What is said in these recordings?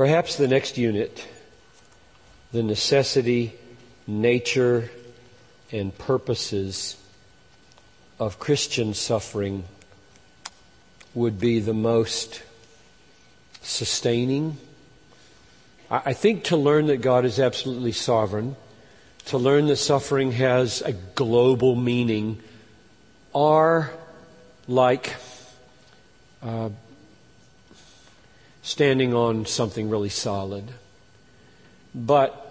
Perhaps the next unit, the necessity, nature, and purposes of Christian suffering would be the most sustaining. I think to learn that God is absolutely sovereign, to learn that suffering has a global meaning, are like uh, standing on something really solid. But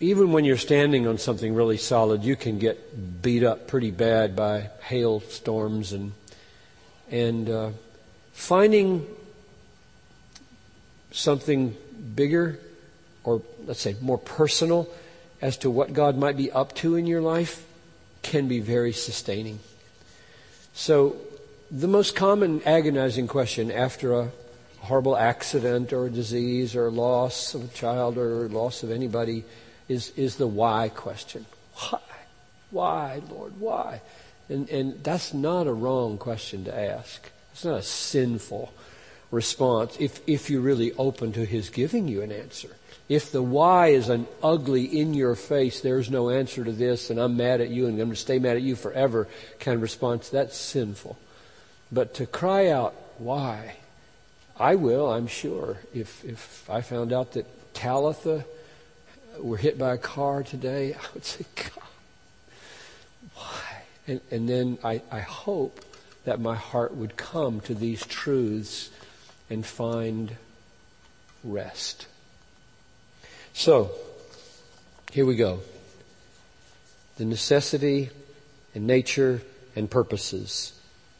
even when you're standing on something really solid, you can get beat up pretty bad by hailstorms and and uh, finding something bigger, or let's say more personal, as to what God might be up to in your life, can be very sustaining. So, the most common agonizing question after a horrible accident or disease or loss of a child or loss of anybody is, is the why question. Why? Why, Lord? Why? And, and that's not a wrong question to ask. It's not a sinful response if, if you're really open to His giving you an answer. If the why is an ugly, in your face, there's no answer to this, and I'm mad at you and I'm going to stay mad at you forever kind of response, that's sinful. But to cry out, why? I will, I'm sure. If, if I found out that Talitha were hit by a car today, I would say, God, why? And, and then I, I hope that my heart would come to these truths and find rest. So, here we go. The necessity and nature and purposes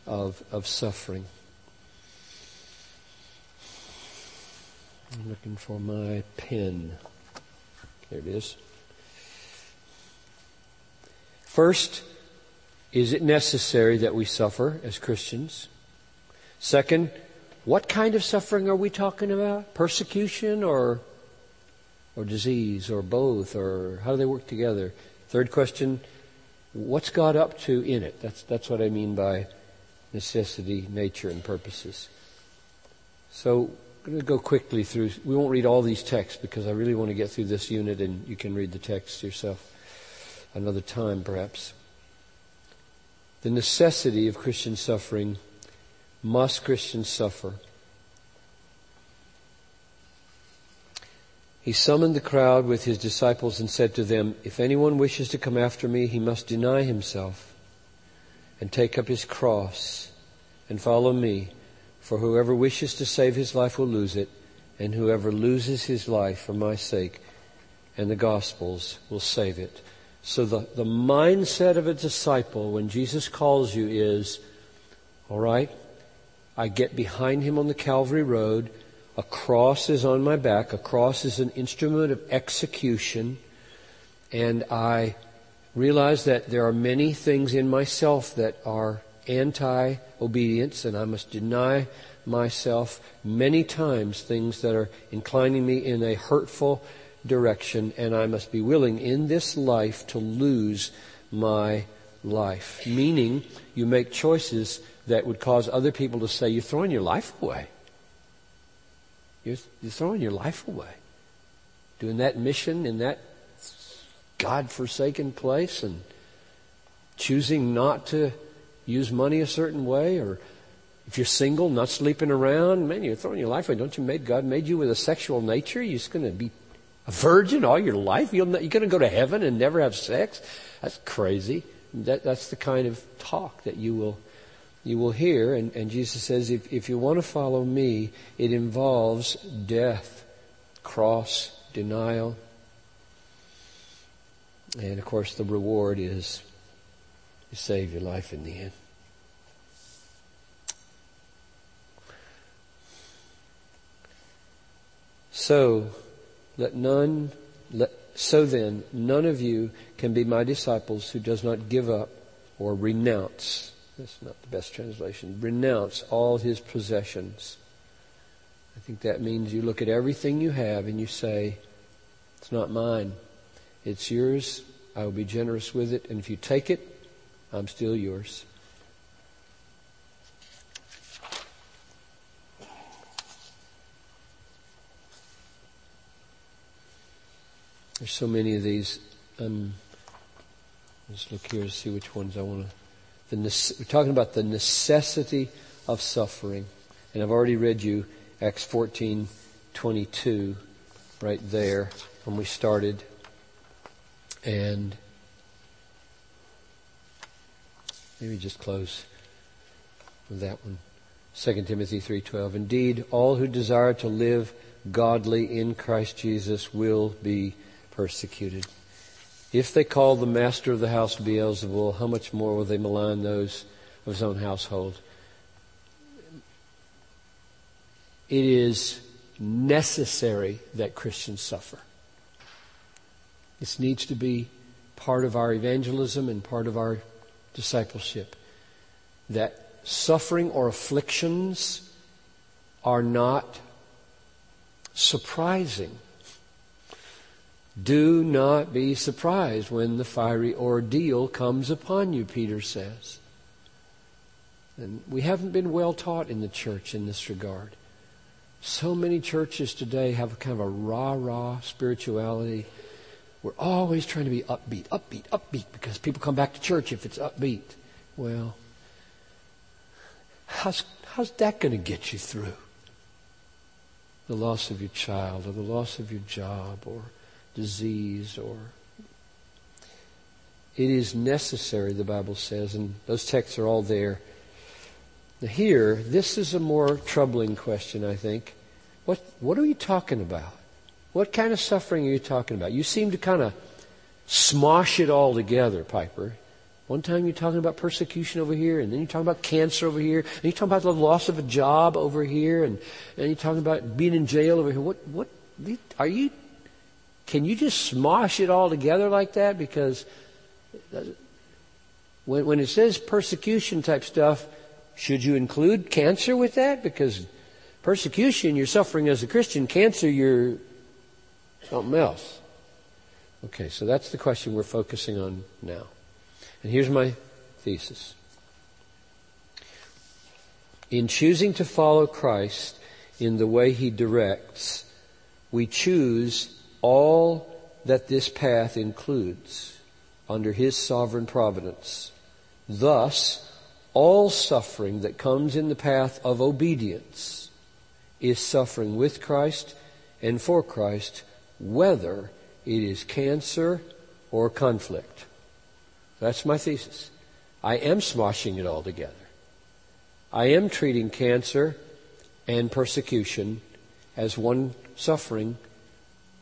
of, of suffering. I'm looking for my pen. There it is. First, is it necessary that we suffer as Christians? Second, what kind of suffering are we talking about? Persecution or or disease or both or how do they work together? Third question, what's God up to in it? That's that's what I mean by necessity, nature and purposes. So I'm going to go quickly through we won't read all these texts because I really want to get through this unit and you can read the text yourself another time perhaps the necessity of Christian suffering. Must Christians suffer? He summoned the crowd with his disciples and said to them, If anyone wishes to come after me, he must deny himself and take up his cross and follow me. For whoever wishes to save his life will lose it, and whoever loses his life for my sake and the gospel's will save it. So the, the mindset of a disciple when Jesus calls you is, all right, I get behind him on the Calvary Road. A cross is on my back. A cross is an instrument of execution. And I realize that there are many things in myself that are anti obedience, and I must deny myself many times things that are inclining me in a hurtful direction, and I must be willing in this life to lose my life. Meaning, you make choices that would cause other people to say, You're throwing your life away. You're, you're throwing your life away. Doing that mission in that God forsaken place and choosing not to use money a certain way or if you're single, not sleeping around, man, you're throwing your life away. Don't you make God made you with a sexual nature? You're just going to be a virgin all your life? You'll, you're going to go to heaven and never have sex? That's crazy. That, that's the kind of talk that you will, you will hear. And, and Jesus says, if, if you want to follow me, it involves death, cross, denial. And of course, the reward is you save your life in the end. So, let none, let, so then, none of you can be my disciples who does not give up or renounce. That's not the best translation. Renounce all his possessions. I think that means you look at everything you have and you say, it's not mine. It's yours. I will be generous with it. And if you take it, I'm still yours. There's so many of these. Um, let's look here to see which ones I want to. The, we're talking about the necessity of suffering, and I've already read you Acts 14:22, right there when we started, and maybe just close with that one. 2 Timothy 3:12 Indeed all who desire to live godly in Christ Jesus will be persecuted. If they call the master of the house Beelzebul, how much more will they malign those of his own household? It is necessary that Christians suffer. This needs to be part of our evangelism and part of our discipleship. That suffering or afflictions are not surprising. Do not be surprised when the fiery ordeal comes upon you, Peter says. And we haven't been well taught in the church in this regard. So many churches today have a kind of a rah rah spirituality. We're always trying to be upbeat, upbeat, upbeat, because people come back to church if it's upbeat. Well, how's, how's that going to get you through? The loss of your child, or the loss of your job, or disease or it is necessary, the Bible says, and those texts are all there. Now here, this is a more troubling question, I think. What, what are you talking about? What kind of suffering are you talking about? You seem to kind of smosh it all together, Piper. One time you're talking about persecution over here, and then you're talking about cancer over here, and you're talking about the loss of a job over here, and, and you're talking about being in jail over here. What, what, are you can you just smosh it all together like that? Because uh, when, when it says persecution type stuff, should you include cancer with that? Because persecution, you're suffering as a Christian. Cancer, you're something else. Okay, so that's the question we're focusing on now. And here's my thesis. In choosing to follow Christ in the way he directs, we choose all that this path includes under His sovereign providence. Thus, all suffering that comes in the path of obedience is suffering with Christ and for Christ, whether it is cancer or conflict. That's my thesis. I am smoshing it all together. I am treating cancer and persecution as one suffering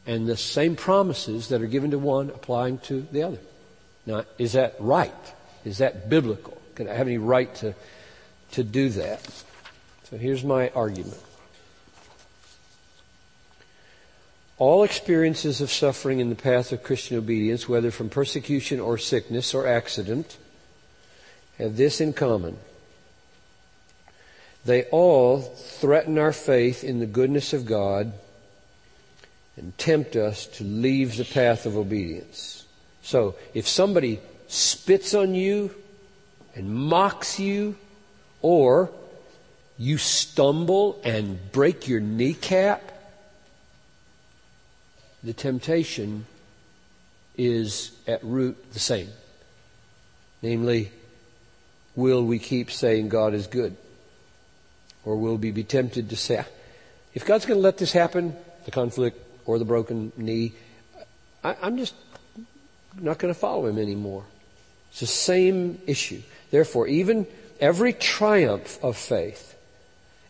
and the same promises that are given to one applying to the other. Now, is that right? Is that biblical? Can I have any right to, to do that? So here's my argument. All experiences of suffering in the path of Christian obedience, whether from persecution or sickness or accident, have this in common. They all threaten our faith in the goodness of God and tempt us to leave the path of obedience. So if somebody spits on you and mocks you, or you stumble and break your kneecap, the temptation is at root the same. Namely, will we keep saying God is good? Or will we be tempted to say, if God's going to let this happen, the conflict, or the broken knee, I, I'm just not going to follow him anymore. It's the same issue. Therefore, even every triumph of faith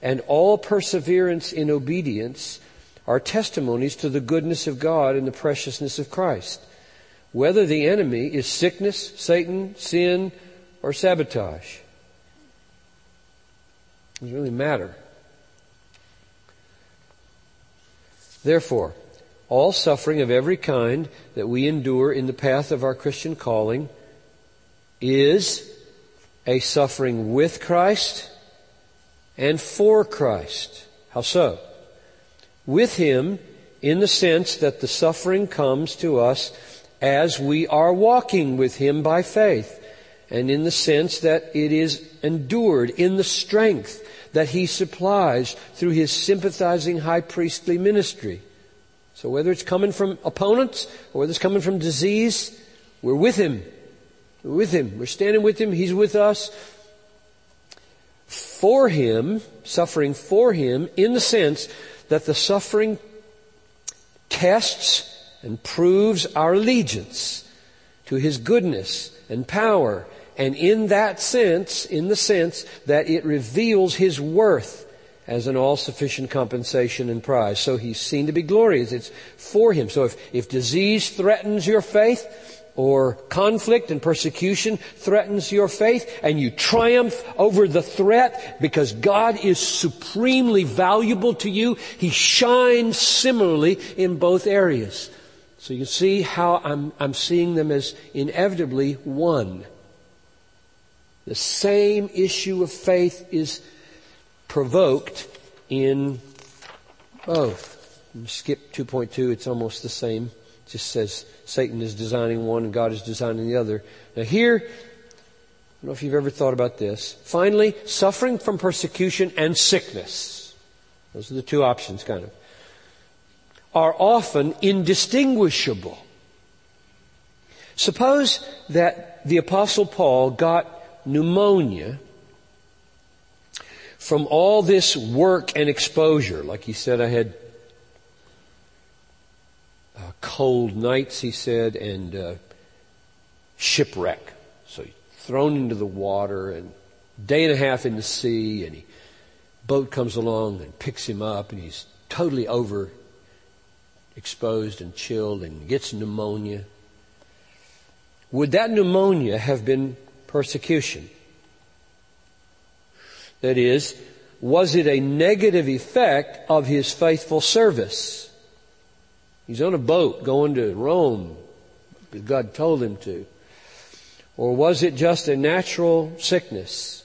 and all perseverance in obedience are testimonies to the goodness of God and the preciousness of Christ. Whether the enemy is sickness, Satan, sin, or sabotage. It doesn't really matter. Therefore, all suffering of every kind that we endure in the path of our Christian calling is a suffering with Christ and for Christ. How so? With Him in the sense that the suffering comes to us as we are walking with Him by faith, and in the sense that it is endured in the strength that He supplies through His sympathizing high priestly ministry. So whether it's coming from opponents or whether it's coming from disease, we're with Him. We're with Him. We're standing with Him. He's with us. For Him, suffering for Him, in the sense that the suffering tests and proves our allegiance to His goodness and power. And in that sense, in the sense that it reveals His worth as an all-sufficient compensation and prize. So He's seen to be glorious. It's for Him. So if, if disease threatens your faith, or conflict and persecution threatens your faith and you triumph over the threat because God is supremely valuable to you, He shines similarly in both areas. So you see how I'm, I'm seeing them as inevitably one. The same issue of faith is provoked in both. Skip 2.2, it's almost the same. Just says Satan is designing one and God is designing the other. Now here, I don't know if you've ever thought about this. Finally, suffering from persecution and sickness. Those are the two options, kind of are often indistinguishable. Suppose that the apostle Paul got pneumonia from all this work and exposure. Like he said, I had uh, cold nights, he said, and uh, shipwreck. So he's thrown into the water and day and a half in the sea and he boat comes along and picks him up and he's totally over exposed and chilled and gets pneumonia. Would that pneumonia have been persecution? That is, was it a negative effect of his faithful service? He's on a boat going to Rome God told him to. Or was it just a natural sickness?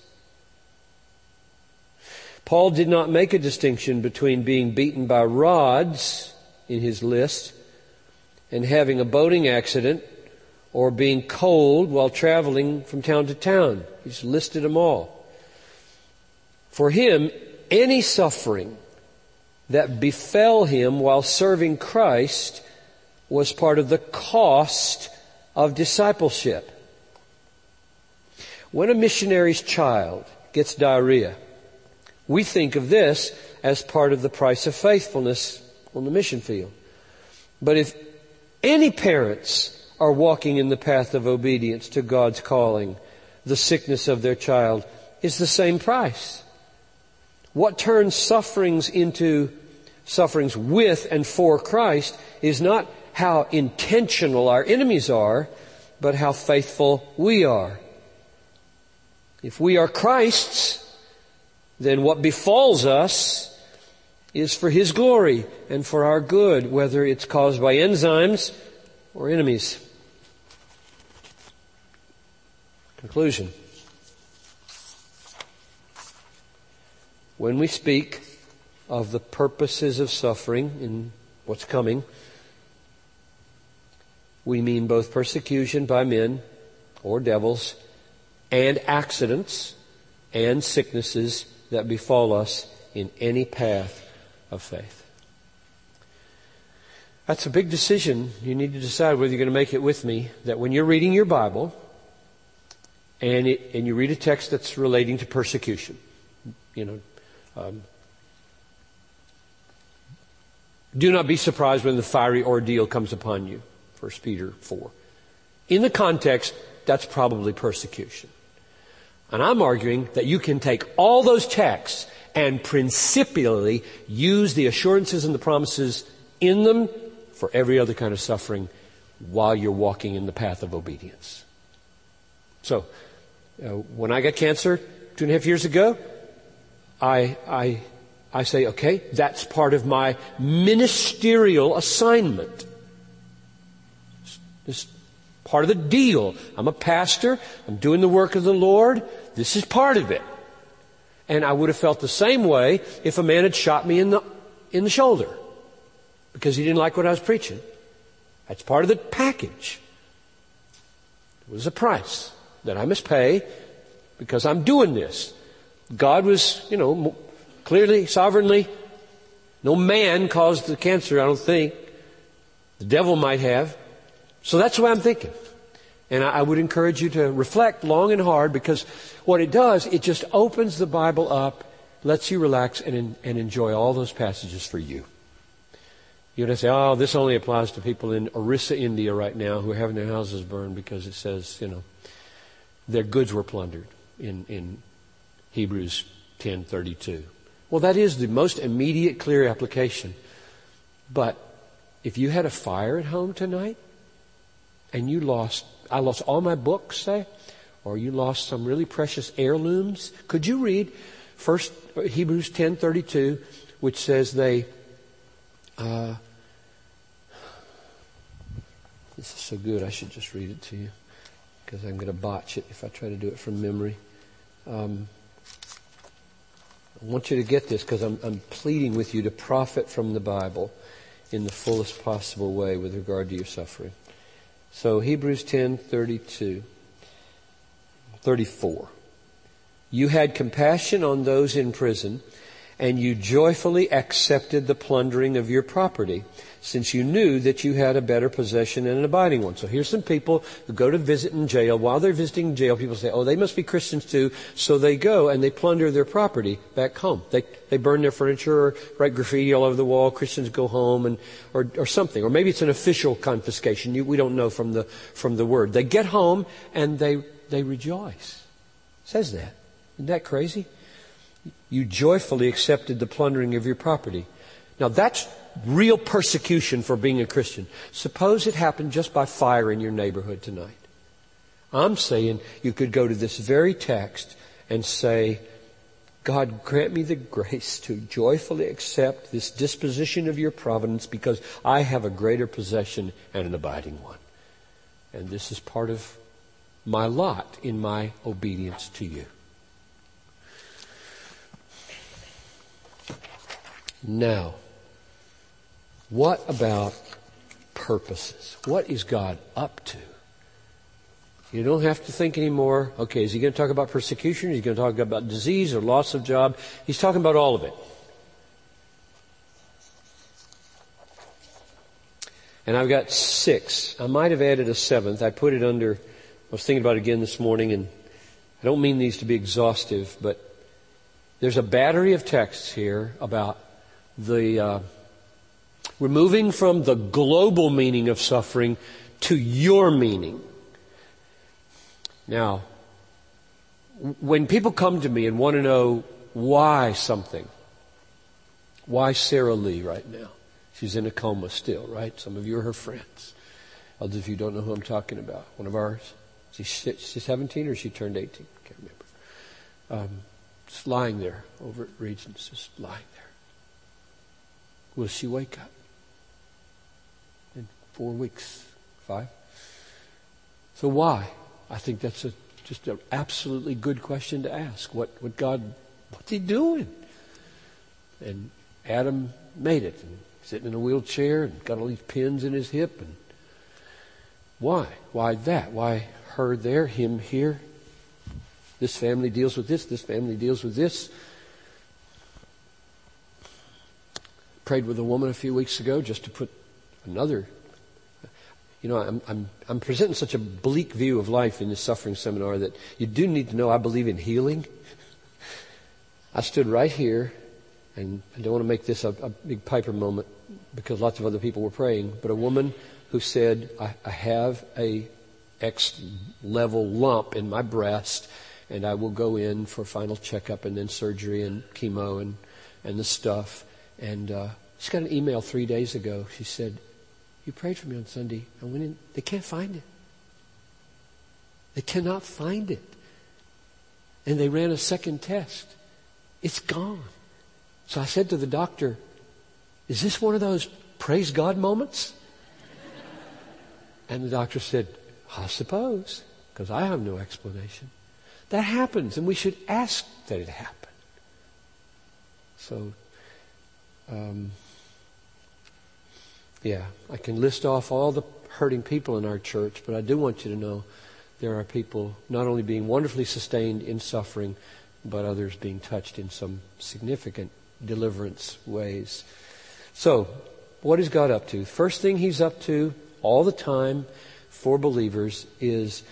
Paul did not make a distinction between being beaten by rods in his list and having a boating accident or being cold while traveling from town to town. He's listed them all. For him, any suffering that befell him while serving Christ was part of the cost of discipleship. When a missionary's child gets diarrhea, we think of this as part of the price of faithfulness on the mission field. But if any parents are walking in the path of obedience to God's calling, the sickness of their child is the same price. What turns sufferings into sufferings with and for Christ is not how intentional our enemies are, but how faithful we are. If we are Christ's, then what befalls us is for His glory and for our good, whether it's caused by enzymes or enemies. Conclusion. When we speak of the purposes of suffering in what's coming, we mean both persecution by men or devils and accidents and sicknesses that befall us in any path of faith. That's a big decision. You need to decide whether you're going to make it with me. That when you're reading your Bible and, it, and you read a text that's relating to persecution, you know, um, do not be surprised when the fiery ordeal comes upon you. 1 Peter 4. In the context, that's probably persecution. And I'm arguing that you can take all those texts and principially use the assurances and the promises in them for every other kind of suffering while you're walking in the path of obedience. So, uh, when I got cancer two and a half years ago, I, I, I say, okay, that's part of my ministerial assignment. It's part of the deal. I'm a pastor. I'm doing the work of the Lord. This is part of it. And I would have felt the same way if a man had shot me in the, in the shoulder because he didn't like what I was preaching. That's part of the package. It was a price that I must pay because I'm doing this. God was, you know, clearly, sovereignly, no man caused the cancer, I don't think. The devil might have. So that's what I'm thinking. And I, would encourage you to reflect long and hard because what it does, it just opens the Bible up, lets you relax and, and enjoy all those passages for you. You're going to say, oh, this only applies to people in Orissa, India right now who are having their houses burned because it says, you know, their goods were plundered in, in Hebrews 10.32. Well, that is the most immediate, clear application. But if you had a fire at home tonight and you lost, I lost all my books, say, or you lost some really precious heirlooms, could you read First Hebrews 10:32, which says they uh, this is so good, I should just read it to you because I'm going to botch it if I try to do it from memory. Um, I want you to get this because I'm, I'm pleading with you to profit from the Bible in the fullest possible way with regard to your suffering. So Hebrews 10, 32, 34. You had compassion on those in prison and you joyfully accepted the plundering of your property, since you knew that you had a better possession and an abiding one. So here's some people who go to visit in jail. While they're visiting jail, people say, oh, they must be Christians too. So they go and they plunder their property back home. They, they burn their furniture or write graffiti all over the wall. Christians go home and, or, or something. Or maybe it's an official confiscation. You, we don't know from the, from the word. They get home and they, they rejoice. It says that. Isn't that crazy? You joyfully accepted the plundering of your property. Now that's real persecution for being a Christian. Suppose it happened just by fire in your neighborhood tonight. I'm saying you could go to this very text and say, God, grant me the grace to joyfully accept this disposition of your providence because I have a greater possession and an abiding one. And this is part of my lot in my obedience to you. Now, what about purposes? What is God up to? You don't have to think anymore, okay, is he going to talk about persecution? Is he going to talk about disease or loss of job? He's talking about all of it. And I've got six. I might have added a seventh. I put it under, I was thinking about it again this morning, and I don't mean these to be exhaustive, but there's a battery of texts here about the uh, we're moving from the global meaning of suffering to your meaning. Now, when people come to me and want to know why something, why Sarah Lee right now? She's in a coma still, right? Some of you are her friends. Others of you don't know who I'm talking about. One of ours. She's, she's 17 or she turned 18? Can't remember. Um, just lying there over at Regions, just lying there. Will she wake up? In four weeks, five? So why? I think that's a, just an absolutely good question to ask. What, what God, what's he doing? And Adam made it. And sitting in a wheelchair and got all these pins in his hip. And why? Why that? Why her there, him here? This family deals with this. This family deals with this. Prayed with a woman a few weeks ago just to put another. You know, I'm, I'm, I'm presenting such a bleak view of life in this suffering seminar that you do need to know I believe in healing. I stood right here, and I don't want to make this a, a big Piper moment because lots of other people were praying, but a woman who said, I, I have a X level lump in my breast, and I will go in for final checkup and then surgery and chemo and, and the stuff. And uh, she got an email three days ago. She said, You prayed for me on Sunday. I went in. They can't find it. They cannot find it. And they ran a second test. It's gone. So I said to the doctor, Is this one of those praise God moments? And the doctor said, I suppose, because I have no explanation. That happens, and we should ask that it happen. So um, yeah, I can list off all the hurting people in our church, but I do want you to know there are people not only being wonderfully sustained in suffering, but others being touched in some significant deliverance ways. So, What is God up to? First thing He's up to all the time for believers is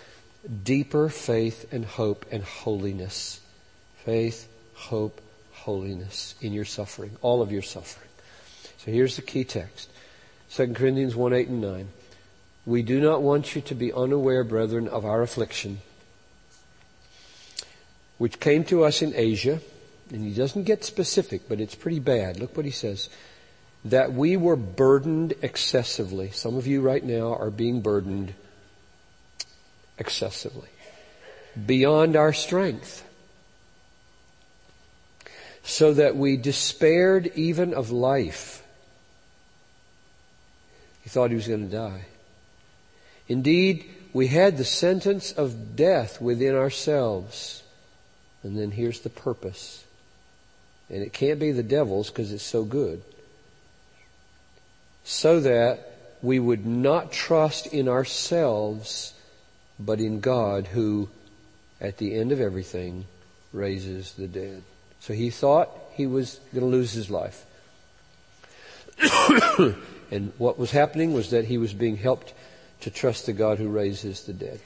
deeper faith and hope and holiness. Faith, hope, holiness in your suffering, all of your suffering. So here's the key text. 2 Corinthians 1, 8 and 9. We do not want you to be unaware, brethren, of our affliction, which came to us in Asia, and he doesn't get specific, but it's pretty bad. Look what he says. That we were burdened excessively. Some of you right now are being burdened excessively. Beyond our strength. So that we despaired even of life. He thought he was going to die. Indeed, we had the sentence of death within ourselves. And then here's the purpose. And it can't be the devil's because it's so good. So that we would not trust in ourselves, but in God who, at the end of everything, raises the dead. So he thought he was going to lose his life. and what was happening was that he was being helped to trust the God who raises the dead.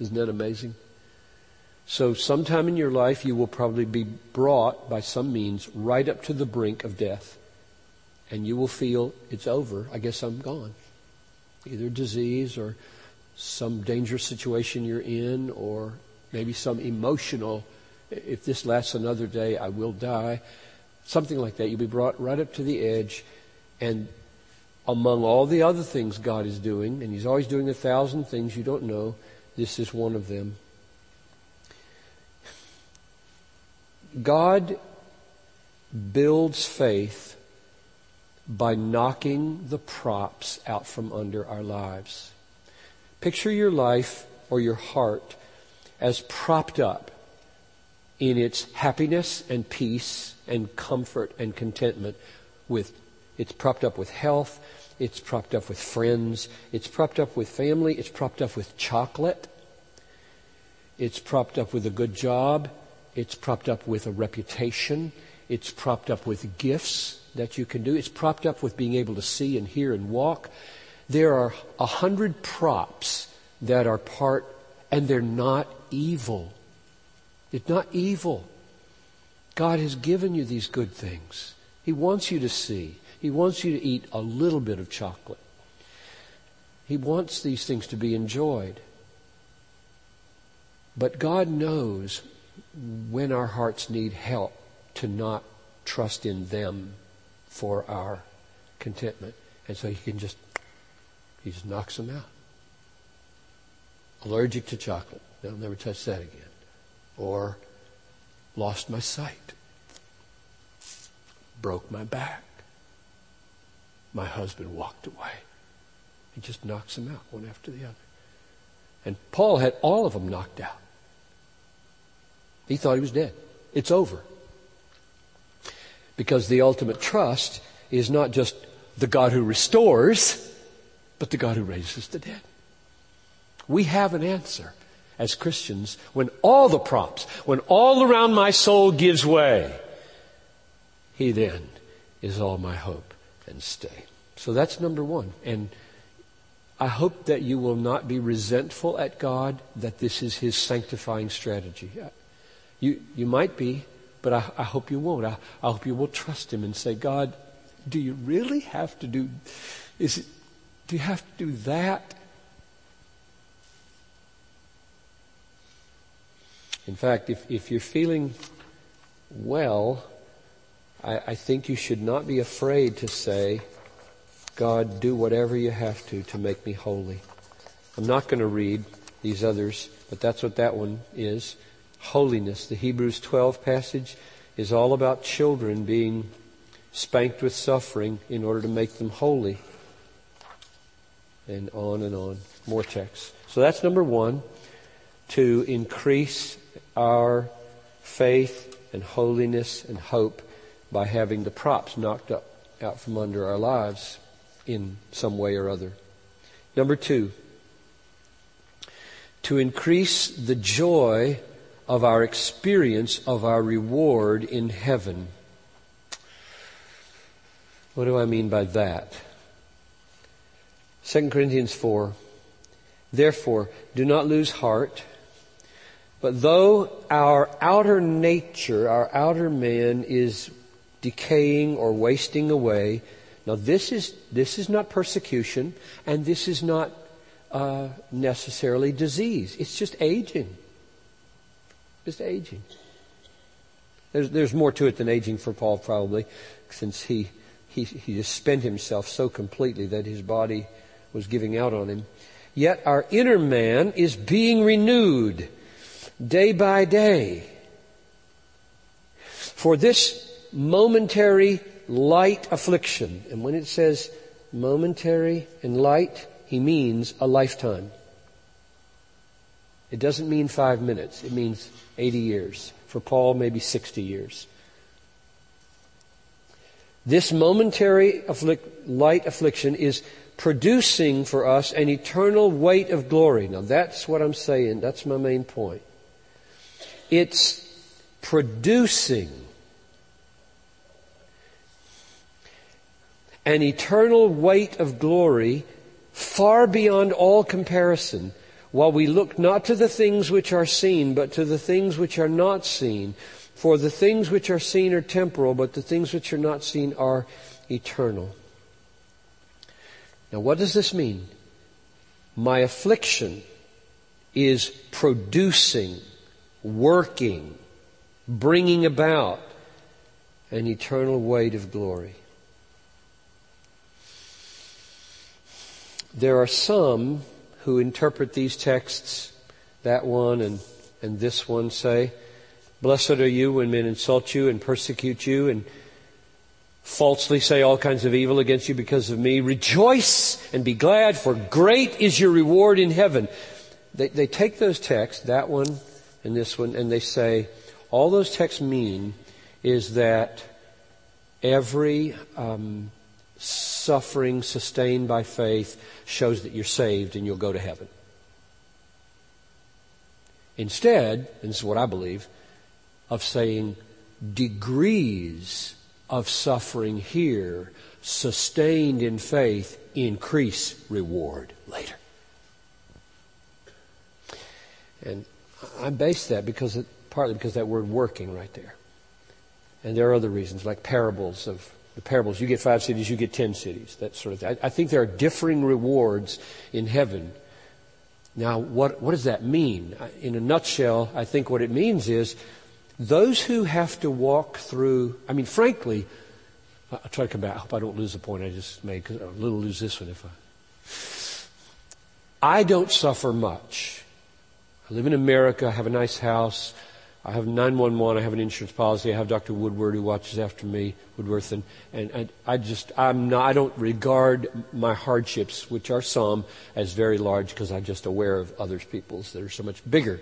Isn't that amazing? So sometime in your life you will probably be brought by some means right up to the brink of death. And you will feel it's over. I guess I'm gone. Either disease or some dangerous situation you're in or maybe some emotional, if this lasts another day, I will die. Something like that. You'll be brought right up to the edge and among all the other things God is doing, and He's always doing a thousand things you don't know, this is one of them. God builds faith by knocking the props out from under our lives. Picture your life or your heart as propped up in its happiness and peace and comfort and contentment with it's propped up with health it's propped up with friends. It's propped up with family. It's propped up with chocolate. It's propped up with a good job. It's propped up with a reputation. It's propped up with gifts that you can do. It's propped up with being able to see and hear and walk. There are a hundred props that are part, and they're not evil. It's not evil. God has given you these good things. He wants you to see. He wants you to eat a little bit of chocolate. He wants these things to be enjoyed. But God knows when our hearts need help to not trust in them for our contentment. And so he can just, he just knocks them out. Allergic to chocolate. They'll never touch that again. Or lost my sight. Broke my back my husband walked away. He just knocks them out one after the other. And Paul had all of them knocked out. He thought he was dead. It's over. Because the ultimate trust is not just the God who restores, but the God who raises the dead. We have an answer as Christians when all the props, when all around my soul gives way. He then is all my hope and stay. So that's number one. And I hope that you will not be resentful at God that this is His sanctifying strategy. You, you might be, but I, I hope you won't. I, I hope you will trust Him and say, God, do you really have to do, is it, do you have to do that? In fact, if, if you're feeling well, I, I think you should not be afraid to say, God, do whatever you have to to make me holy. I'm not going to read these others, but that's what that one is. Holiness. The Hebrews 12 passage is all about children being spanked with suffering in order to make them holy. And on and on. More texts. So that's number one. To increase our faith and holiness and hope by having the props knocked up out from under our lives in some way or other. Number two, to increase the joy of our experience of our reward in heaven. What do I mean by that? 2 Corinthians 4. Therefore, do not lose heart. But though our outer nature, our outer man is decaying or wasting away, now this is, this is not persecution and this is not uh, necessarily disease. It's just aging. Just aging. There's, there's more to it than aging for Paul probably, since he, he, he just spent himself so completely that his body was giving out on him. Yet our inner man is being renewed day by day. For this momentary light affliction, and when it says momentary and light, he means a lifetime. It doesn't mean five minutes. It means 80 years. For Paul, maybe 60 years. This momentary light affliction is producing for us an eternal weight of glory. Now that's what I'm saying. That's my main point. It's producing an eternal weight of glory far beyond all comparison while we look not to the things which are seen, but to the things which are not seen. For the things which are seen are temporal, but the things which are not seen are eternal. Now, what does this mean? My affliction is producing working, bringing about an eternal weight of glory. There are some who interpret these texts, that one and, and this one, say, Blessed are you when men insult you and persecute you and falsely say all kinds of evil against you because of me. Rejoice and be glad, for great is your reward in heaven. They, they take those texts, that one this one, and they say all those texts mean is that every um, suffering sustained by faith shows that you're saved and you'll go to heaven. Instead, and this is what I believe, of saying degrees of suffering here sustained in faith increase reward later. And I base that because it, partly because that word working right there. And there are other reasons, like parables of the parables. You get five cities, you get ten cities, that sort of thing. I, I think there are differing rewards in heaven. Now, what, what does that mean? In a nutshell, I think what it means is those who have to walk through, I mean, frankly, I'll try to come back. I hope I don't lose the point I just made because I'll little lose this one if I. I don't suffer much I live in America. I have a nice house. I have 911. I have an insurance policy. I have Dr. Woodward who watches after me, Woodworth, and, and, and I just, I'm not, I don't regard my hardships, which are some, as very large because I'm just aware of others people's that are so much bigger.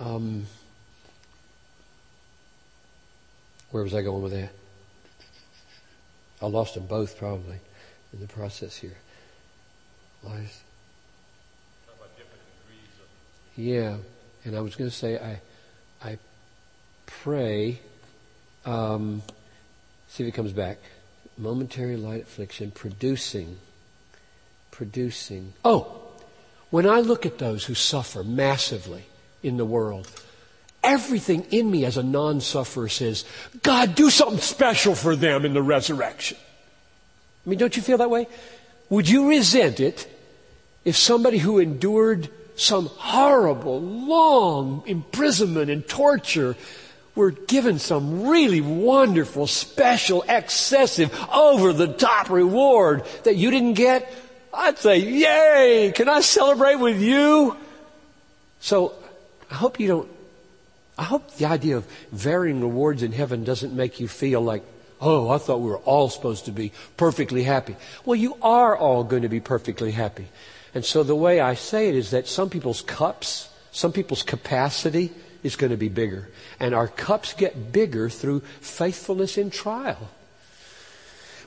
Um, where was I going with that? I lost them both probably in the process here. Lies. Yeah, and I was going to say I, I pray. Um, see if it comes back. Momentary light affliction, producing, producing. Oh, when I look at those who suffer massively in the world, everything in me as a non-sufferer says, God, do something special for them in the resurrection. I mean, don't you feel that way? Would you resent it if somebody who endured some horrible, long imprisonment and torture were given some really wonderful, special, excessive, over the top reward that you didn't get, I'd say, yay! Can I celebrate with you? So, I hope you don't, I hope the idea of varying rewards in heaven doesn't make you feel like, oh, I thought we were all supposed to be perfectly happy. Well, you are all going to be perfectly happy. And so the way I say it is that some people's cups, some people's capacity is going to be bigger. And our cups get bigger through faithfulness in trial.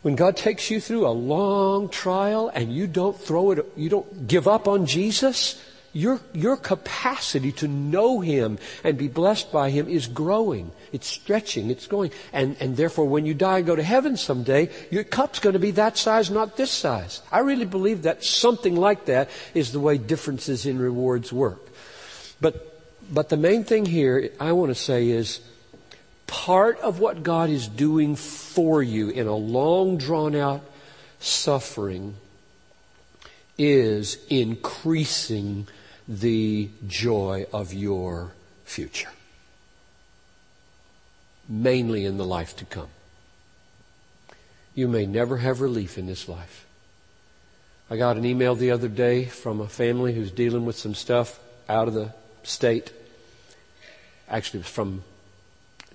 When God takes you through a long trial and you don't throw it, you don't give up on Jesus, your, your capacity to know Him and be blessed by Him is growing. It's stretching. It's going. And, and therefore, when you die and go to heaven someday, your cup's going to be that size, not this size. I really believe that something like that is the way differences in rewards work. But, but the main thing here I want to say is part of what God is doing for you in a long drawn out suffering is increasing the joy of your future. Mainly in the life to come. You may never have relief in this life. I got an email the other day from a family who's dealing with some stuff out of the state. Actually, it was from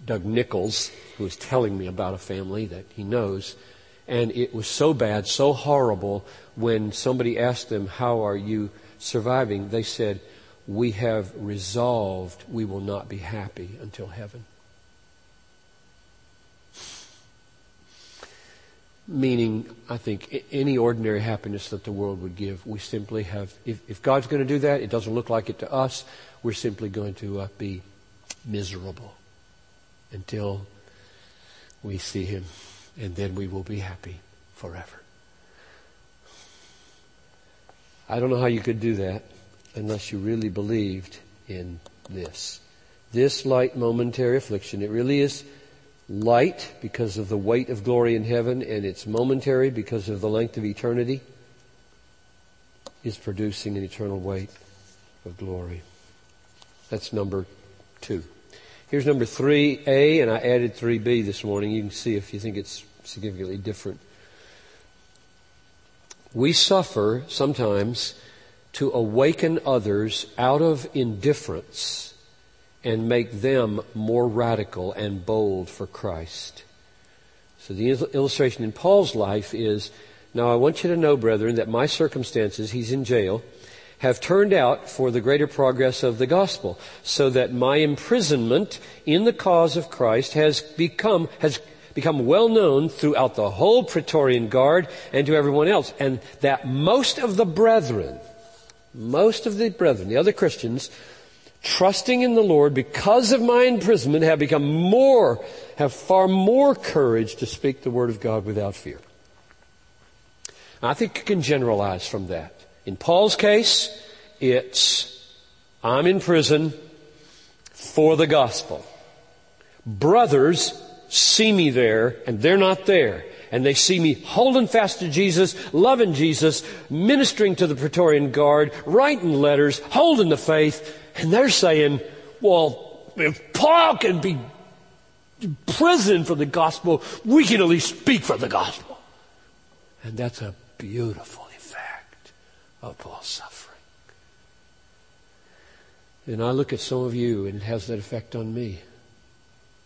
Doug Nichols, who was telling me about a family that he knows. And it was so bad, so horrible, when somebody asked them, How are you surviving? They said, We have resolved we will not be happy until heaven. Meaning, I think, any ordinary happiness that the world would give, we simply have, if, if God's going to do that, it doesn't look like it to us, we're simply going to uh, be miserable until we see Him, and then we will be happy forever. I don't know how you could do that unless you really believed in this. This light momentary affliction, it really is light because of the weight of glory in heaven, and it's momentary because of the length of eternity, is producing an eternal weight of glory. That's number two. Here's number 3A, and I added 3B this morning. You can see if you think it's significantly different. We suffer sometimes to awaken others out of indifference and make them more radical and bold for Christ. So the illustration in Paul's life is, now I want you to know, brethren, that my circumstances, he's in jail, have turned out for the greater progress of the gospel, so that my imprisonment in the cause of Christ has become, has become well known throughout the whole Praetorian Guard and to everyone else, and that most of the brethren, most of the brethren, the other Christians, trusting in the Lord because of my imprisonment have become more, have far more courage to speak the word of God without fear. I think you can generalize from that. In Paul's case, it's, I'm in prison for the gospel. Brothers see me there and they're not there. And they see me holding fast to Jesus, loving Jesus, ministering to the Praetorian Guard, writing letters, holding the faith, and they're saying, well, if Paul can be prison for the gospel, we can at least speak for the gospel. And that's a beautiful effect of Paul's suffering. And I look at some of you, and it has that effect on me.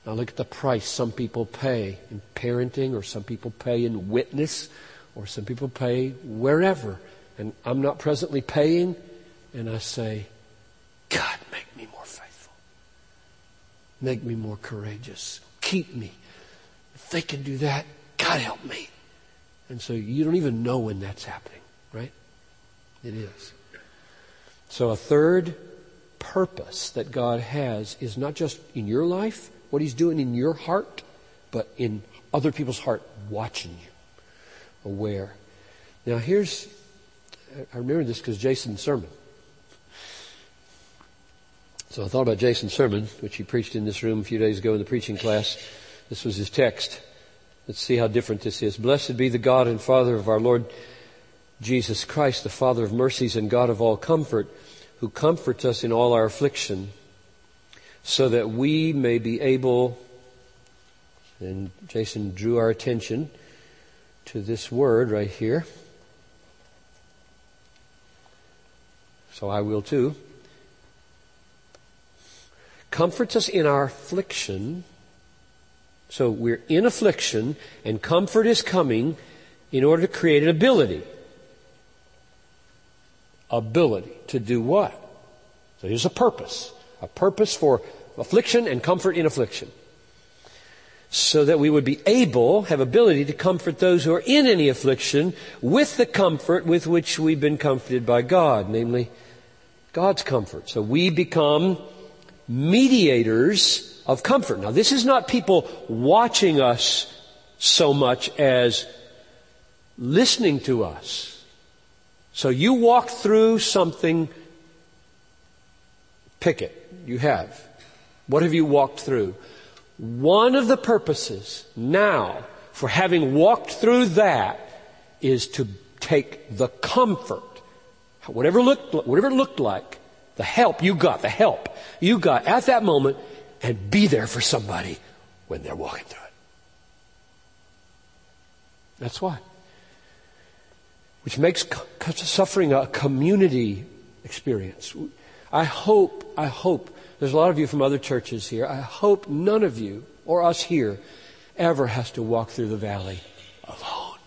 I look at the price some people pay in parenting, or some people pay in witness, or some people pay wherever. And I'm not presently paying, and I say, God, make me more faithful. Make me more courageous. Keep me. If they can do that, God help me. And so you don't even know when that's happening, right? It is. So a third purpose that God has is not just in your life, what He's doing in your heart, but in other people's heart watching you, aware. Now here's, I remember this because Jason's sermon. So I thought about Jason's sermon, which he preached in this room a few days ago in the preaching class. This was his text. Let's see how different this is. Blessed be the God and Father of our Lord Jesus Christ, the Father of mercies and God of all comfort, who comforts us in all our affliction, so that we may be able, and Jason drew our attention to this word right here. So I will too. Comforts us in our affliction. So we're in affliction, and comfort is coming in order to create an ability ability to do what? So here's a purpose. A purpose for affliction and comfort in affliction. So that we would be able, have ability to comfort those who are in any affliction with the comfort with which we've been comforted by God, namely God's comfort. So we become mediators of comfort. Now this is not people watching us so much as listening to us. So you walk through something, pick it. You have. What have you walked through? One of the purposes now for having walked through that is to take the comfort, whatever looked, whatever it looked like, the help you got, the help you got at that moment, and be there for somebody when they're walking through it. That's why. Which makes suffering a community experience. I hope, I hope, there's a lot of you from other churches here, I hope none of you, or us here, ever has to walk through the valley alone.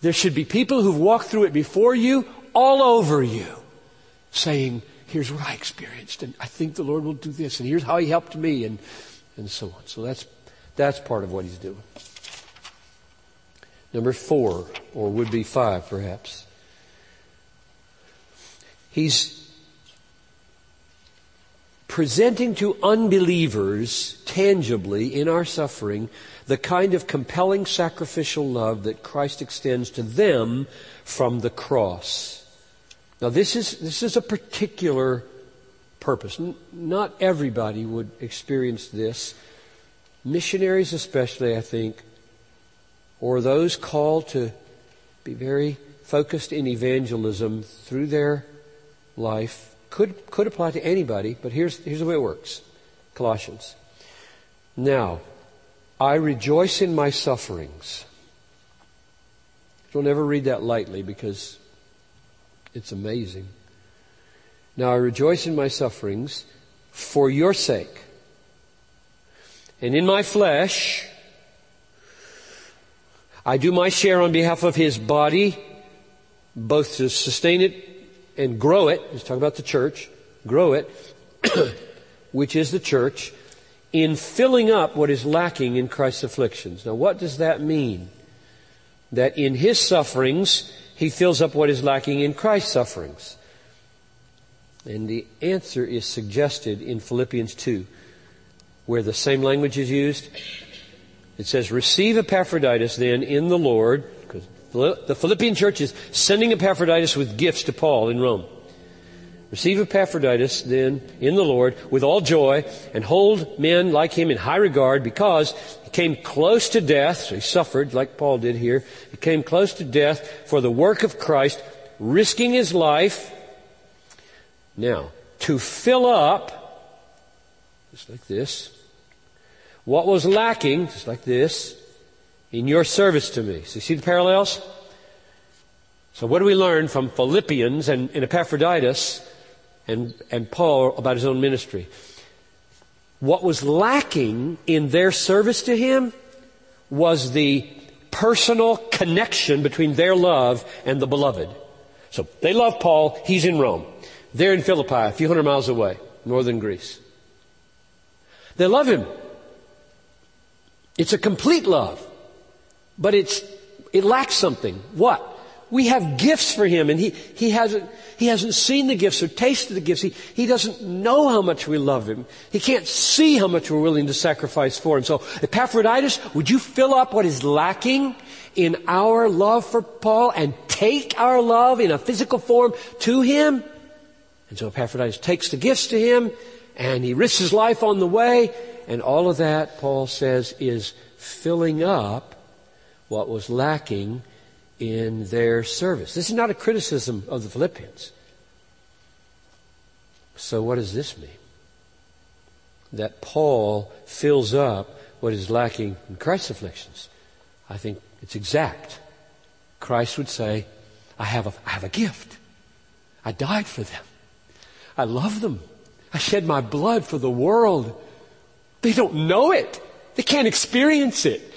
There should be people who've walked through it before you, all over you, saying, here's what I experienced, and I think the Lord will do this, and here's how He helped me, and, and so on. So that's, that's part of what He's doing. Number four, or would be five perhaps. He's presenting to unbelievers tangibly in our suffering the kind of compelling sacrificial love that Christ extends to them from the cross. Now this is, this is a particular purpose. Not everybody would experience this. Missionaries especially, I think, or those called to be very focused in evangelism through their life could, could apply to anybody, but here's, here's the way it works. Colossians. Now, I rejoice in my sufferings. Don't ever read that lightly because it's amazing. Now I rejoice in my sufferings for your sake. And in my flesh, I do my share on behalf of his body, both to sustain it and grow it. Let's talk about the church. Grow it, which is the church, in filling up what is lacking in Christ's afflictions. Now, what does that mean? That in his sufferings, he fills up what is lacking in Christ's sufferings. And the answer is suggested in Philippians 2, where the same language is used. It says, receive Epaphroditus then in the Lord, because the Philippian church is sending Epaphroditus with gifts to Paul in Rome. Receive Epaphroditus then in the Lord with all joy and hold men like him in high regard because he came close to death. So he suffered like Paul did here. He came close to death for the work of Christ, risking his life. Now, to fill up, just like this, what was lacking, just like this, in your service to me. So you see the parallels? So what do we learn from Philippians and, and Epaphroditus and, and Paul about his own ministry? What was lacking in their service to him was the personal connection between their love and the beloved. So they love Paul, he's in Rome. They're in Philippi, a few hundred miles away, northern Greece. They love him. It's a complete love. But it's, it lacks something. What? We have gifts for him and he, he hasn't, he hasn't seen the gifts or tasted the gifts. He, he doesn't know how much we love him. He can't see how much we're willing to sacrifice for him. So, Epaphroditus, would you fill up what is lacking in our love for Paul and take our love in a physical form to him? And so Epaphroditus takes the gifts to him and he risks his life on the way and all of that, Paul says, is filling up what was lacking in their service. This is not a criticism of the Philippians. So what does this mean? That Paul fills up what is lacking in Christ's afflictions. I think it's exact. Christ would say, I have a, I have a gift. I died for them. I love them. I shed my blood for the world. They don't know it. They can't experience it.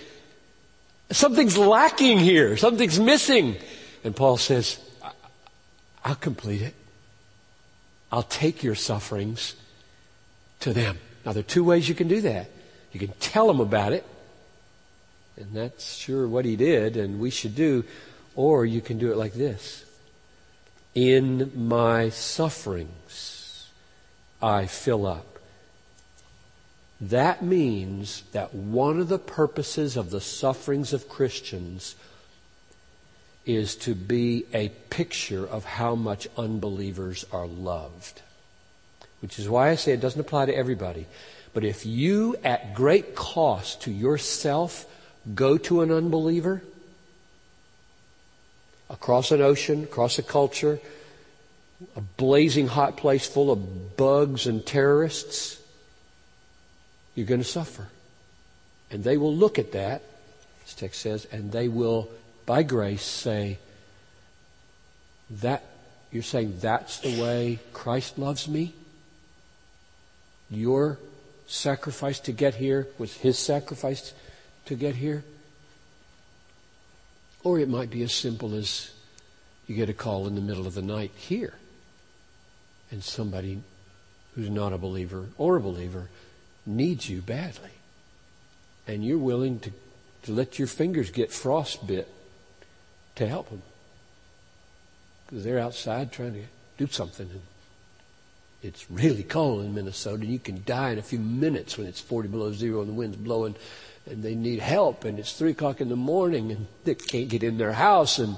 Something's lacking here. Something's missing. And Paul says, I'll complete it. I'll take your sufferings to them. Now there are two ways you can do that. You can tell them about it, and that's sure what he did and we should do, or you can do it like this. In my sufferings, I fill up. That means that one of the purposes of the sufferings of Christians is to be a picture of how much unbelievers are loved. Which is why I say it doesn't apply to everybody. But if you, at great cost to yourself, go to an unbeliever, across an ocean, across a culture, a blazing hot place full of bugs and terrorists, you're going to suffer. And they will look at that, this text says, and they will by grace say, that, you're saying that's the way Christ loves me? Your sacrifice to get here was his sacrifice to get here? Or it might be as simple as you get a call in the middle of the night here, and somebody who's not a believer or a believer needs you badly. And you're willing to, to let your fingers get frostbit to help them. Because they're outside trying to do something. And it's really cold in Minnesota. You can die in a few minutes when it's 40 below zero and the wind's blowing and they need help and it's 3 o'clock in the morning and they can't get in their house. And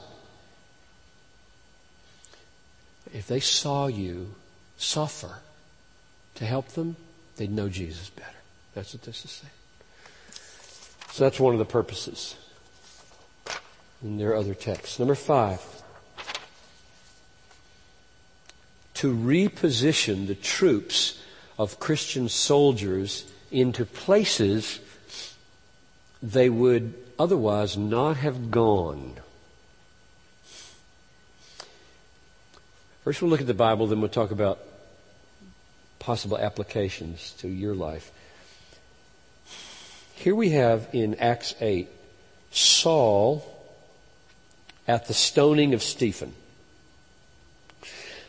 if they saw you suffer to help them, they'd know Jesus better. That's what this is saying. So that's one of the purposes. And there are other texts. Number five. To reposition the troops of Christian soldiers into places they would otherwise not have gone. First, we'll look at the Bible, then we'll talk about possible applications to your life. Here we have in Acts 8 Saul at the stoning of Stephen.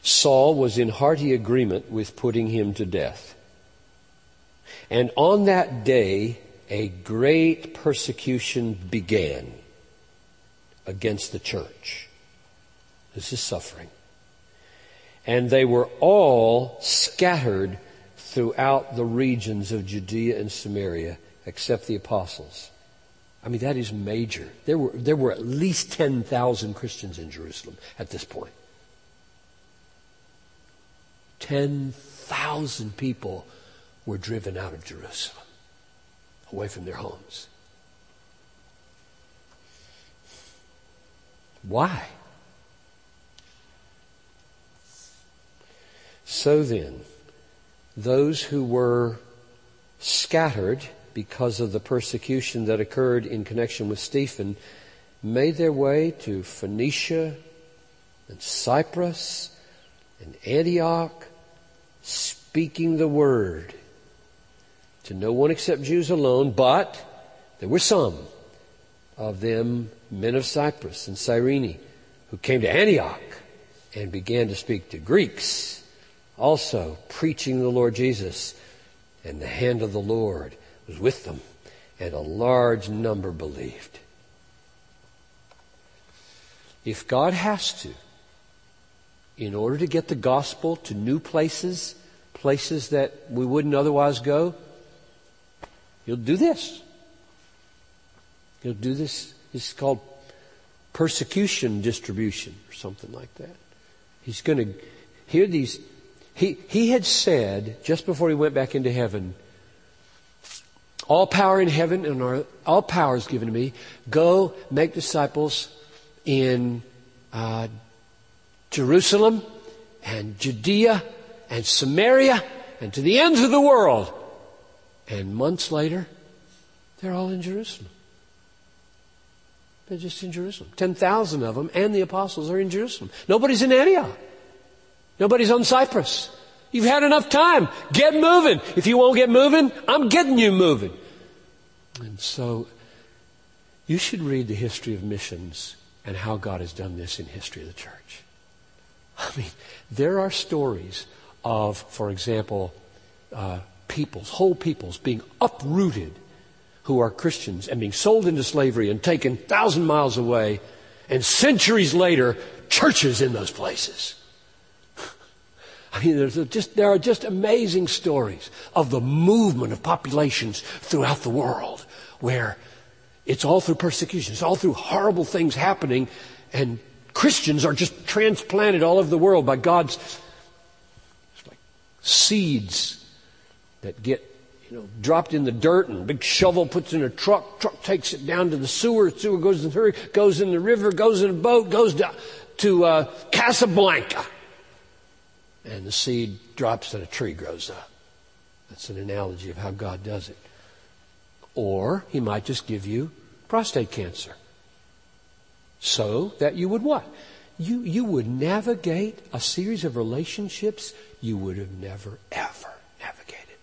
Saul was in hearty agreement with putting him to death. And on that day, a great persecution began against the church. This is suffering. And they were all scattered throughout the regions of Judea and Samaria, except the apostles. I mean, that is major. There were, there were at least 10,000 Christians in Jerusalem at this point. 10,000 people were driven out of Jerusalem, away from their homes. Why? So then, those who were scattered because of the persecution that occurred in connection with Stephen, made their way to Phoenicia and Cyprus and Antioch, speaking the word to no one except Jews alone, but there were some of them, men of Cyprus and Cyrene, who came to Antioch and began to speak to Greeks, also preaching the Lord Jesus and the hand of the Lord was with them, and a large number believed. If God has to, in order to get the gospel to new places, places that we wouldn't otherwise go, He'll do this. He'll do this. It's called persecution distribution or something like that. He's going to hear these. He, he had said just before he went back into heaven, all power in heaven and our, all power is given to me. Go make disciples in uh, Jerusalem and Judea and Samaria and to the ends of the world. And months later, they're all in Jerusalem. They're just in Jerusalem. 10,000 of them and the apostles are in Jerusalem. Nobody's in Antioch. Nobody's on Cyprus. You've had enough time. Get moving. If you won't get moving, I'm getting you moving. And so you should read the history of missions and how God has done this in history of the church. I mean, there are stories of, for example, uh, peoples, whole peoples being uprooted who are Christians and being sold into slavery and taken thousand miles away, and centuries later, churches in those places. I mean, there's just, there are just amazing stories of the movement of populations throughout the world where it's all through persecution. It's all through horrible things happening and Christians are just transplanted all over the world by God's like seeds that get you know, dropped in the dirt and big shovel puts in a truck, truck takes it down to the sewer, sewer goes in the river, goes in the river, goes in a boat, goes down to uh, Casablanca. And the seed drops and a tree grows up. That's an analogy of how God does it. Or he might just give you prostate cancer. So that you would what? You, you would navigate a series of relationships you would have never, ever navigated.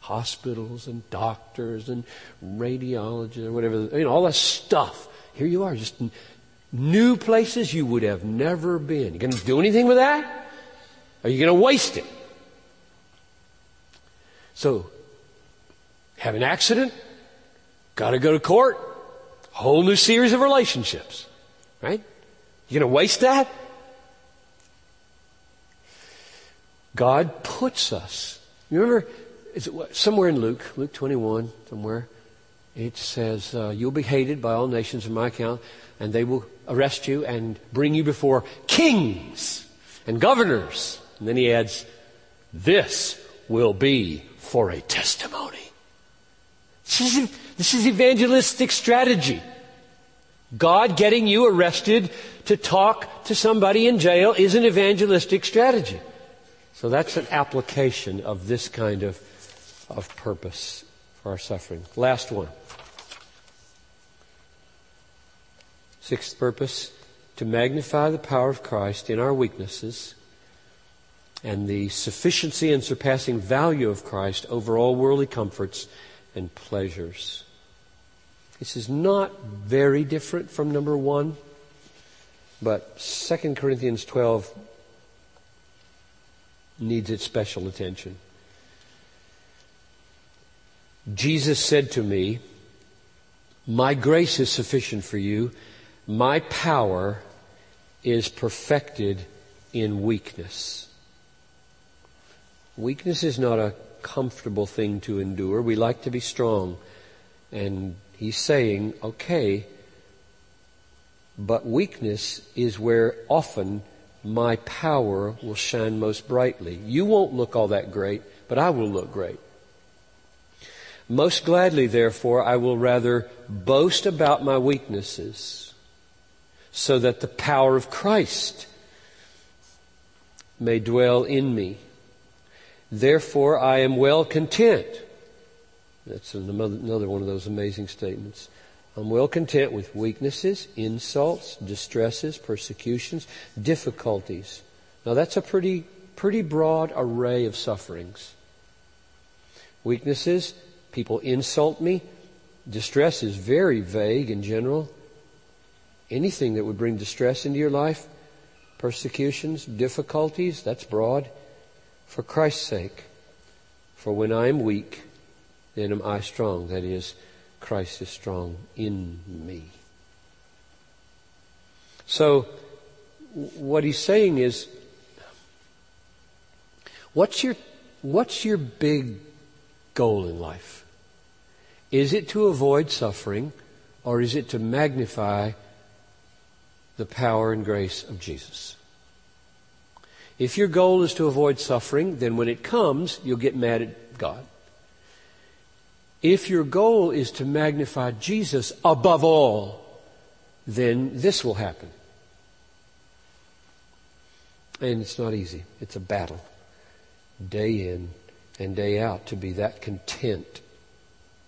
Hospitals and doctors and radiologists or whatever, you know, all that stuff. Here you are, just new places you would have never been. You to do anything with that? Are you going to waste it? So, have an accident, got to go to court, whole new series of relationships. Right? You going to waste that? God puts us. You remember, somewhere in Luke, Luke 21, somewhere, it says, uh, You'll be hated by all nations on my account, and they will arrest you and bring you before kings and governors. And then he adds, This will be for a testimony. This is, this is evangelistic strategy. God getting you arrested to talk to somebody in jail is an evangelistic strategy. So that's an application of this kind of, of purpose for our suffering. Last one. Sixth purpose, to magnify the power of Christ in our weaknesses and the sufficiency and surpassing value of Christ over all worldly comforts and pleasures. This is not very different from number one, but 2 Corinthians 12 needs its special attention. Jesus said to me, My grace is sufficient for you. My power is perfected in weakness. Weakness is not a comfortable thing to endure. We like to be strong. And he's saying, okay, but weakness is where often my power will shine most brightly. You won't look all that great, but I will look great. Most gladly, therefore, I will rather boast about my weaknesses so that the power of Christ may dwell in me. Therefore, I am well content. That's another one of those amazing statements. I'm well content with weaknesses, insults, distresses, persecutions, difficulties. Now that's a pretty, pretty broad array of sufferings. Weaknesses, people insult me. Distress is very vague in general. Anything that would bring distress into your life, persecutions, difficulties, that's broad for Christ's sake. For when I am weak, then am I strong. That is, Christ is strong in me. So, what he's saying is, what's your, what's your big goal in life? Is it to avoid suffering, or is it to magnify the power and grace of Jesus? If your goal is to avoid suffering, then when it comes, you'll get mad at God. If your goal is to magnify Jesus above all, then this will happen. And it's not easy. It's a battle. Day in and day out to be that content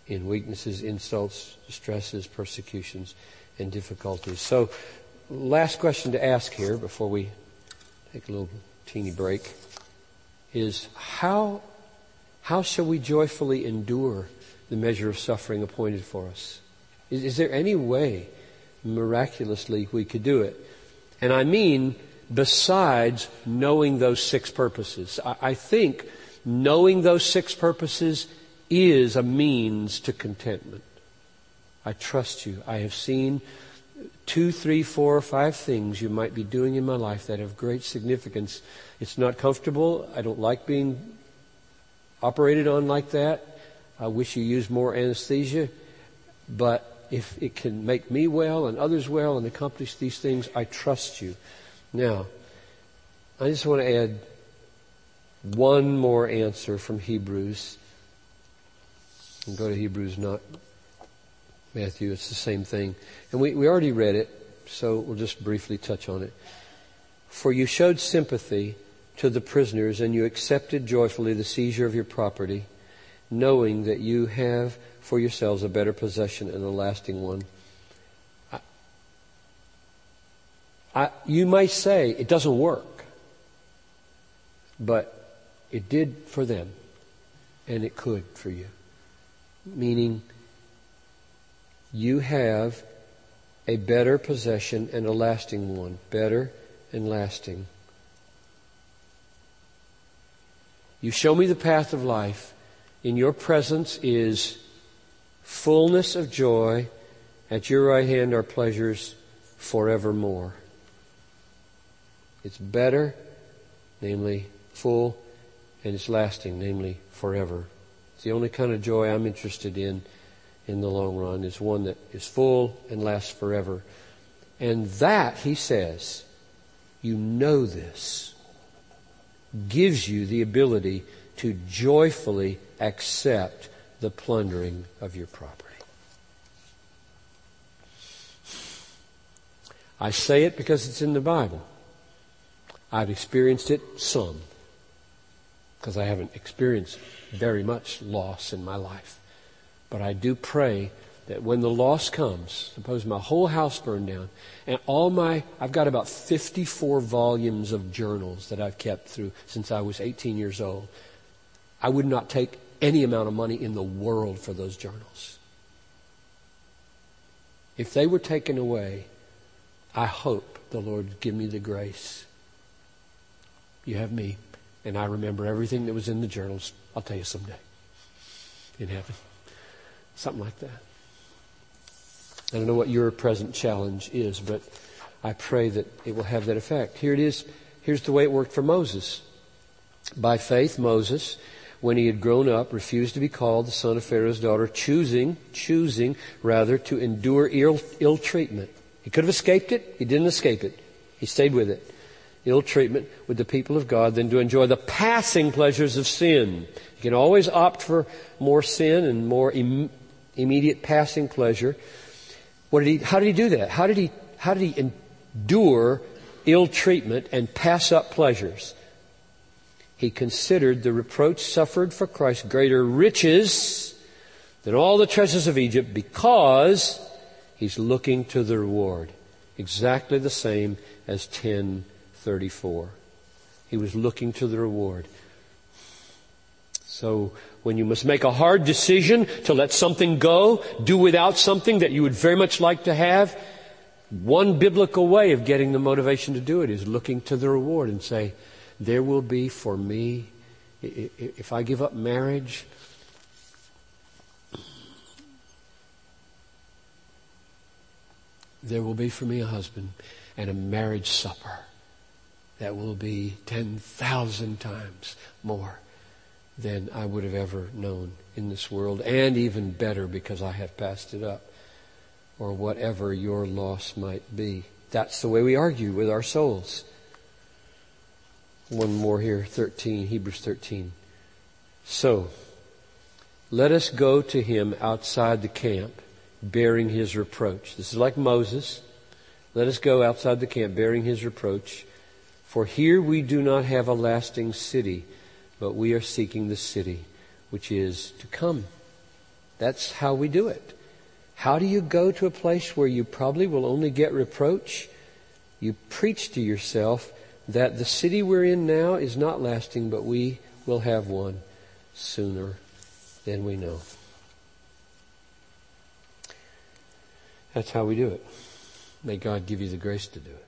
in weaknesses, insults, stresses, persecutions, and difficulties. So, last question to ask here before we take a little teeny break is how, how shall we joyfully endure the measure of suffering appointed for us? Is, is there any way miraculously we could do it? And I mean, besides knowing those six purposes. I, I think knowing those six purposes is a means to contentment. I trust you. I have seen two, three, four, five things you might be doing in my life that have great significance. It's not comfortable. I don't like being operated on like that. I wish you used more anesthesia. But if it can make me well and others well and accomplish these things, I trust you. Now, I just want to add one more answer from Hebrews. And go to Hebrews, not Matthew. It's the same thing. And we, we already read it, so we'll just briefly touch on it. For you showed sympathy to the prisoners and you accepted joyfully the seizure of your property, knowing that you have for yourselves a better possession and a lasting one. I, I, you might say it doesn't work, but it did for them, and it could for you. Meaning, you have a better possession and a lasting one. Better and lasting. You show me the path of life. In your presence is fullness of joy. At your right hand are pleasures forevermore. It's better, namely full, and it's lasting, namely forever. It's the only kind of joy I'm interested in in the long run is one that is full and lasts forever. And that, he says, you know this, gives you the ability to joyfully accept the plundering of your property. I say it because it's in the Bible. I've experienced it some, because I haven't experienced very much loss in my life. But I do pray that when the loss comes, suppose my whole house burned down, and all my, I've got about 54 volumes of journals that I've kept through since I was 18 years old. I would not take any amount of money in the world for those journals. If they were taken away, I hope the Lord would give me the grace. You have me, and I remember everything that was in the journals. I'll tell you someday in heaven. Something like that. I don't know what your present challenge is, but I pray that it will have that effect. Here it is. Here's the way it worked for Moses. By faith, Moses, when he had grown up, refused to be called the son of Pharaoh's daughter, choosing, choosing rather to endure Ill, Ill treatment. He could have escaped it. He didn't escape it. He stayed with it. Ill treatment with the people of God than to enjoy the passing pleasures of sin. You can always opt for more sin and more Im- immediate passing pleasure. What did he, how did he do that? How did he, how did he endure ill treatment and pass up pleasures? He considered the reproach suffered for Christ greater riches than all the treasures of Egypt because he's looking to the reward. Exactly the same as 1034. He was looking to the reward. So when you must make a hard decision to let something go, do without something that you would very much like to have, one biblical way of getting the motivation to do it is looking to the reward and say, there will be for me, if I give up marriage, there will be for me a husband and a marriage supper that will be 10,000 times more than I would have ever known in this world, and even better because I have passed it up, or whatever your loss might be. That's the way we argue with our souls. One more here, 13, Hebrews 13. So, let us go to him outside the camp, bearing his reproach. This is like Moses. Let us go outside the camp, bearing his reproach. For here we do not have a lasting city but we are seeking the city which is to come. That's how we do it. How do you go to a place where you probably will only get reproach? You preach to yourself that the city we're in now is not lasting, but we will have one sooner than we know. That's how we do it. May God give you the grace to do it.